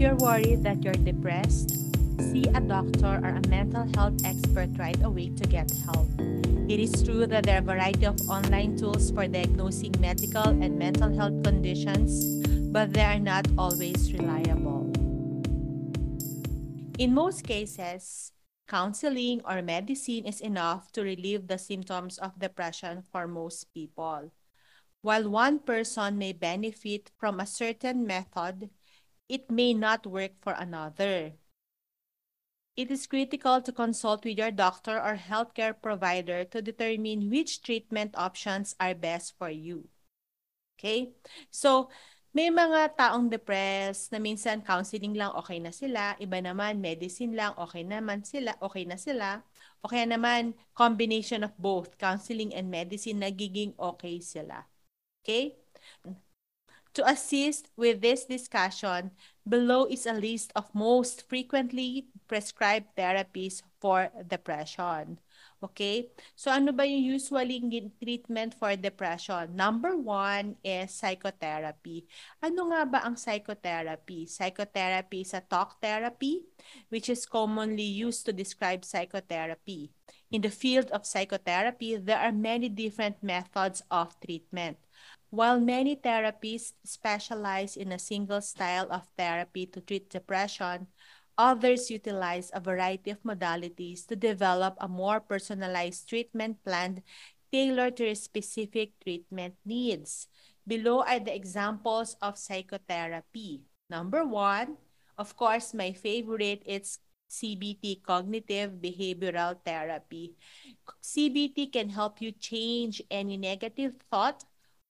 you're worried that you're depressed, see a doctor or a mental health expert right away to get help. It is true that there are a variety of online tools for diagnosing medical and mental health conditions, but they are not always reliable. In most cases, counseling or medicine is enough to relieve the symptoms of depression for most people. While one person may benefit from a certain method, it may not work for another. It is critical to consult with your doctor or healthcare provider to determine which treatment options are best for you. Okay? So, may mga taong depressed na minsan counseling lang okay na sila, iba naman medicine lang okay naman sila, okay na sila. O kaya naman combination of both, counseling and medicine nagiging okay sila. Okay? To assist with this discussion, below is a list of most frequently prescribed therapies for depression. Okay? So ano ba yung usually treatment for depression? Number one is psychotherapy. Ano nga ba ang psychotherapy? Psychotherapy is a talk therapy, which is commonly used to describe psychotherapy. In the field of psychotherapy, there are many different methods of treatment. While many therapists specialize in a single style of therapy to treat depression, others utilize a variety of modalities to develop a more personalized treatment plan tailored to specific treatment needs. Below are the examples of psychotherapy. Number one, of course, my favorite, it's CBT, Cognitive Behavioral Therapy. CBT can help you change any negative thought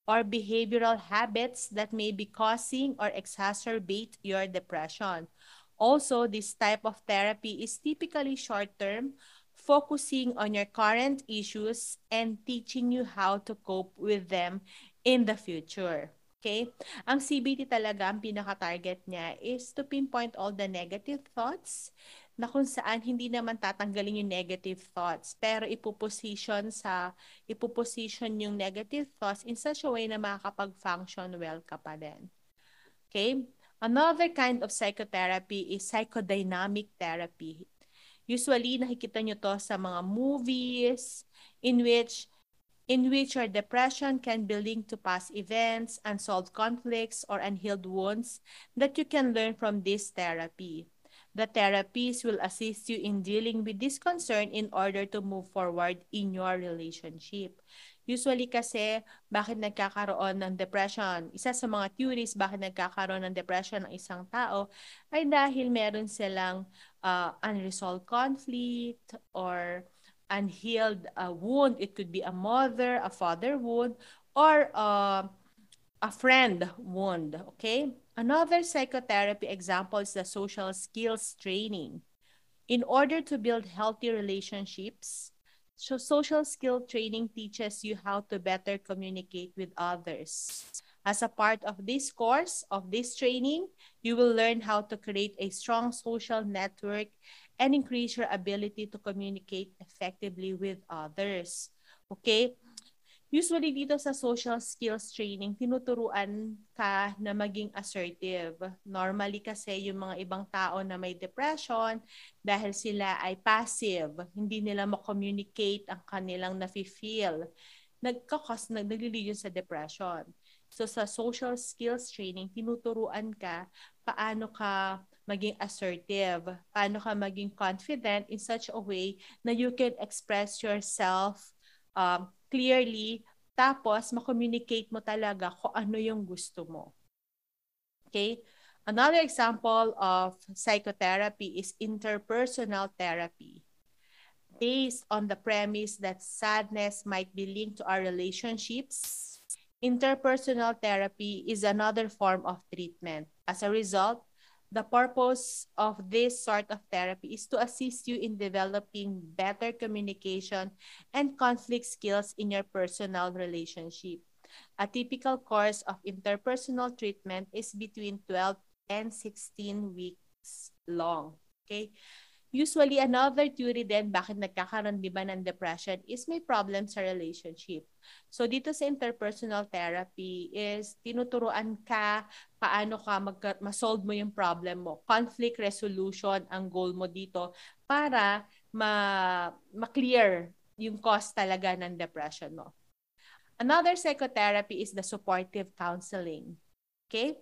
or behavioral habits that may be causing or exacerbate your depression. Also, this type of therapy is typically short-term, focusing on your current issues and teaching you how to cope with them in the future. Okay? Ang CBT talaga, ang pinaka-target niya is to pinpoint all the negative thoughts na kung saan hindi naman tatanggalin yung negative thoughts, pero ipoposition sa, ipoposition yung negative thoughts in such a way na makakapag-function well ka pa din. Okay? Another kind of psychotherapy is psychodynamic therapy. Usually, nakikita nyo to sa mga movies in which in which your depression can be linked to past events, unsolved conflicts, or unhealed wounds that you can learn from this therapy. The therapies will assist you in dealing with this concern in order to move forward in your relationship. Usually kasi, bakit nagkakaroon ng depression? Isa sa mga theories bakit nagkakaroon ng depression ng isang tao ay dahil meron silang uh, unresolved conflict or unhealed uh, wound. It could be a mother, a father wound, or uh, a friend wound. Okay? Another psychotherapy example is the social skills training. In order to build healthy relationships, so social skill training teaches you how to better communicate with others. As a part of this course, of this training, you will learn how to create a strong social network and increase your ability to communicate effectively with others. Okay? Usually dito sa social skills training, tinuturuan ka na maging assertive. Normally kasi yung mga ibang tao na may depression, dahil sila ay passive, hindi nila ma-communicate ang kanilang nafe-feel. Nagkakos, naglilid sa depression. So sa social skills training, tinuturuan ka paano ka maging assertive, paano ka maging confident in such a way na you can express yourself um, clearly, tapos ma-communicate mo talaga kung ano yung gusto mo. Okay? Another example of psychotherapy is interpersonal therapy. Based on the premise that sadness might be linked to our relationships, interpersonal therapy is another form of treatment. As a result, The purpose of this sort of therapy is to assist you in developing better communication and conflict skills in your personal relationship. A typical course of interpersonal treatment is between 12 and 16 weeks long. Okay? Usually, another theory din bakit nagkakaroon di ba ng depression is may problem sa relationship. So, dito sa interpersonal therapy is tinuturuan ka paano ka mag- ma-solve mo yung problem mo. Conflict resolution ang goal mo dito para ma- ma-clear yung cause talaga ng depression mo. Another psychotherapy is the supportive counseling. Okay?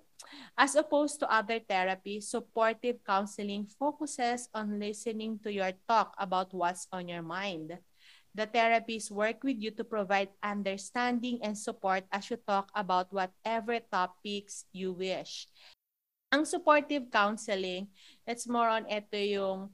As opposed to other therapies, supportive counseling focuses on listening to your talk about what's on your mind. The therapists work with you to provide understanding and support as you talk about whatever topics you wish. Ang supportive counseling, it's more on ito yung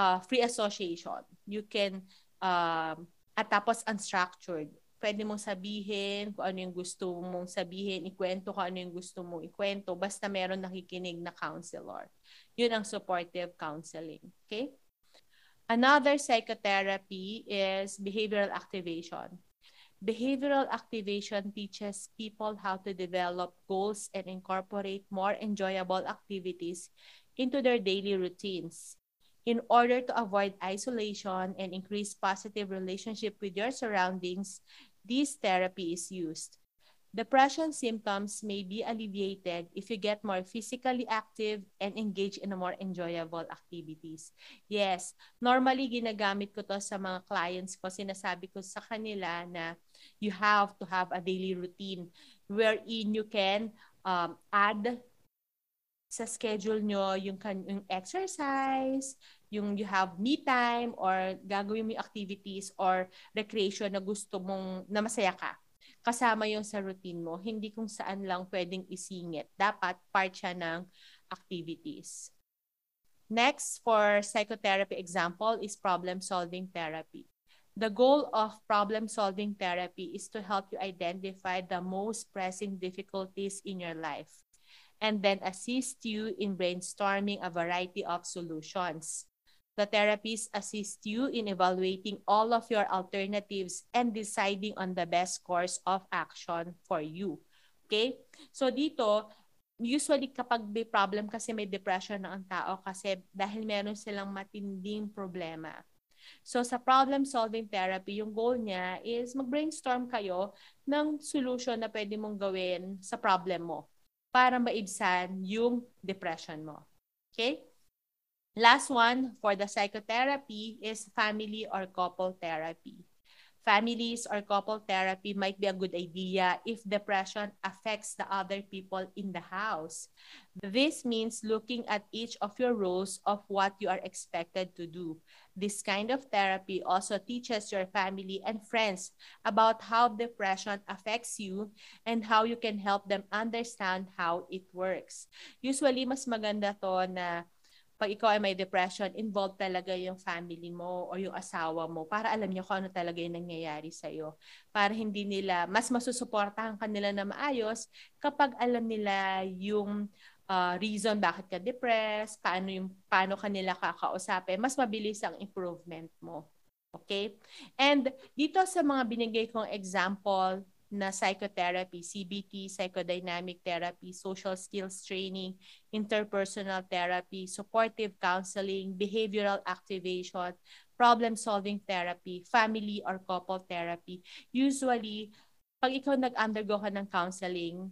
uh, free association. You can, um, at tapos unstructured pwede mong sabihin kung ano yung gusto mong sabihin, ikwento kung ano yung gusto mong ikwento, basta meron nakikinig na counselor. Yun ang supportive counseling. Okay? Another psychotherapy is behavioral activation. Behavioral activation teaches people how to develop goals and incorporate more enjoyable activities into their daily routines. In order to avoid isolation and increase positive relationship with your surroundings, this therapy is used. Depression symptoms may be alleviated if you get more physically active and engage in more enjoyable activities. Yes, normally ginagamit ko to sa mga clients ko. Sinasabi ko sa kanila na you have to have a daily routine wherein you can um, add sa schedule nyo yung, yung exercise, yung you have me time or gagawin mo yung activities or recreation na gusto mong na masaya ka kasama yung sa routine mo. Hindi kung saan lang pwedeng isingit. Dapat part siya ng activities. Next for psychotherapy example is problem solving therapy. The goal of problem solving therapy is to help you identify the most pressing difficulties in your life and then assist you in brainstorming a variety of solutions The therapists assist you in evaluating all of your alternatives and deciding on the best course of action for you. Okay? So dito, usually kapag may problem kasi may depression na ang tao kasi dahil meron silang matinding problema. So sa problem solving therapy, yung goal niya is mag-brainstorm kayo ng solution na pwede mong gawin sa problem mo para maibsan yung depression mo. Okay? Last one for the psychotherapy is family or couple therapy. Families or couple therapy might be a good idea if depression affects the other people in the house. This means looking at each of your roles of what you are expected to do. This kind of therapy also teaches your family and friends about how depression affects you and how you can help them understand how it works. Usually, mas maganda to na pag ikaw ay may depression, involved talaga yung family mo o yung asawa mo para alam niyo kung ano talaga yung nangyayari sa iyo. Para hindi nila, mas masusuportahan kanila na maayos kapag alam nila yung uh, reason bakit ka depressed, paano, yung, paano kanila kakausapin, mas mabilis ang improvement mo. Okay? And dito sa mga binigay kong example, na psychotherapy, CBT, psychodynamic therapy, social skills training, interpersonal therapy, supportive counseling, behavioral activation, problem-solving therapy, family or couple therapy. Usually, pag ikaw nag-undergo ka ng counseling,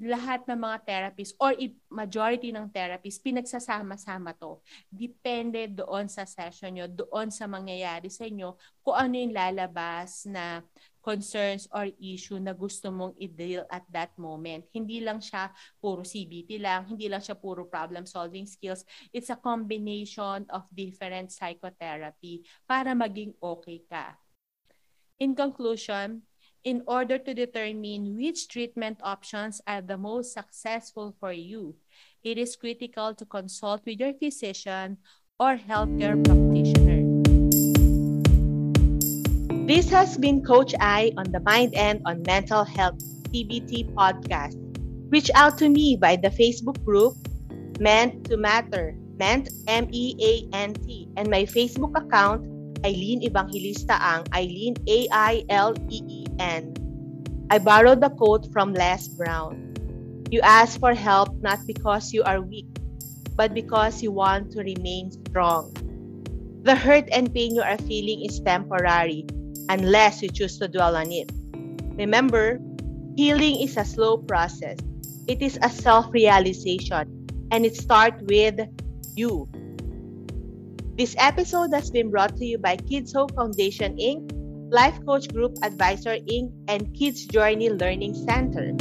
lahat ng mga therapists or majority ng therapists, pinagsasama-sama to. Depende doon sa session nyo, doon sa mangyayari sa inyo, kung ano yung lalabas na concerns or issue na gusto mong i-deal at that moment. Hindi lang siya puro CBT lang, hindi lang siya puro problem-solving skills. It's a combination of different psychotherapy para maging okay ka. In conclusion, in order to determine which treatment options are the most successful for you, it is critical to consult with your physician or healthcare practitioner. This has been Coach I on the Mind and on Mental Health CBT podcast. Reach out to me by the Facebook group Meant to Matter, Meant M E A N T, and my Facebook account Eileen Evangelista Ang, Eileen A I L E E N. I borrowed the quote from Les Brown. You ask for help not because you are weak, but because you want to remain strong. The hurt and pain you are feeling is temporary unless you choose to dwell on it. Remember, healing is a slow process. It is a self-realization and it starts with you. This episode has been brought to you by Kids Hope Foundation Inc., Life Coach Group Advisor Inc., and Kids Journey Learning Center.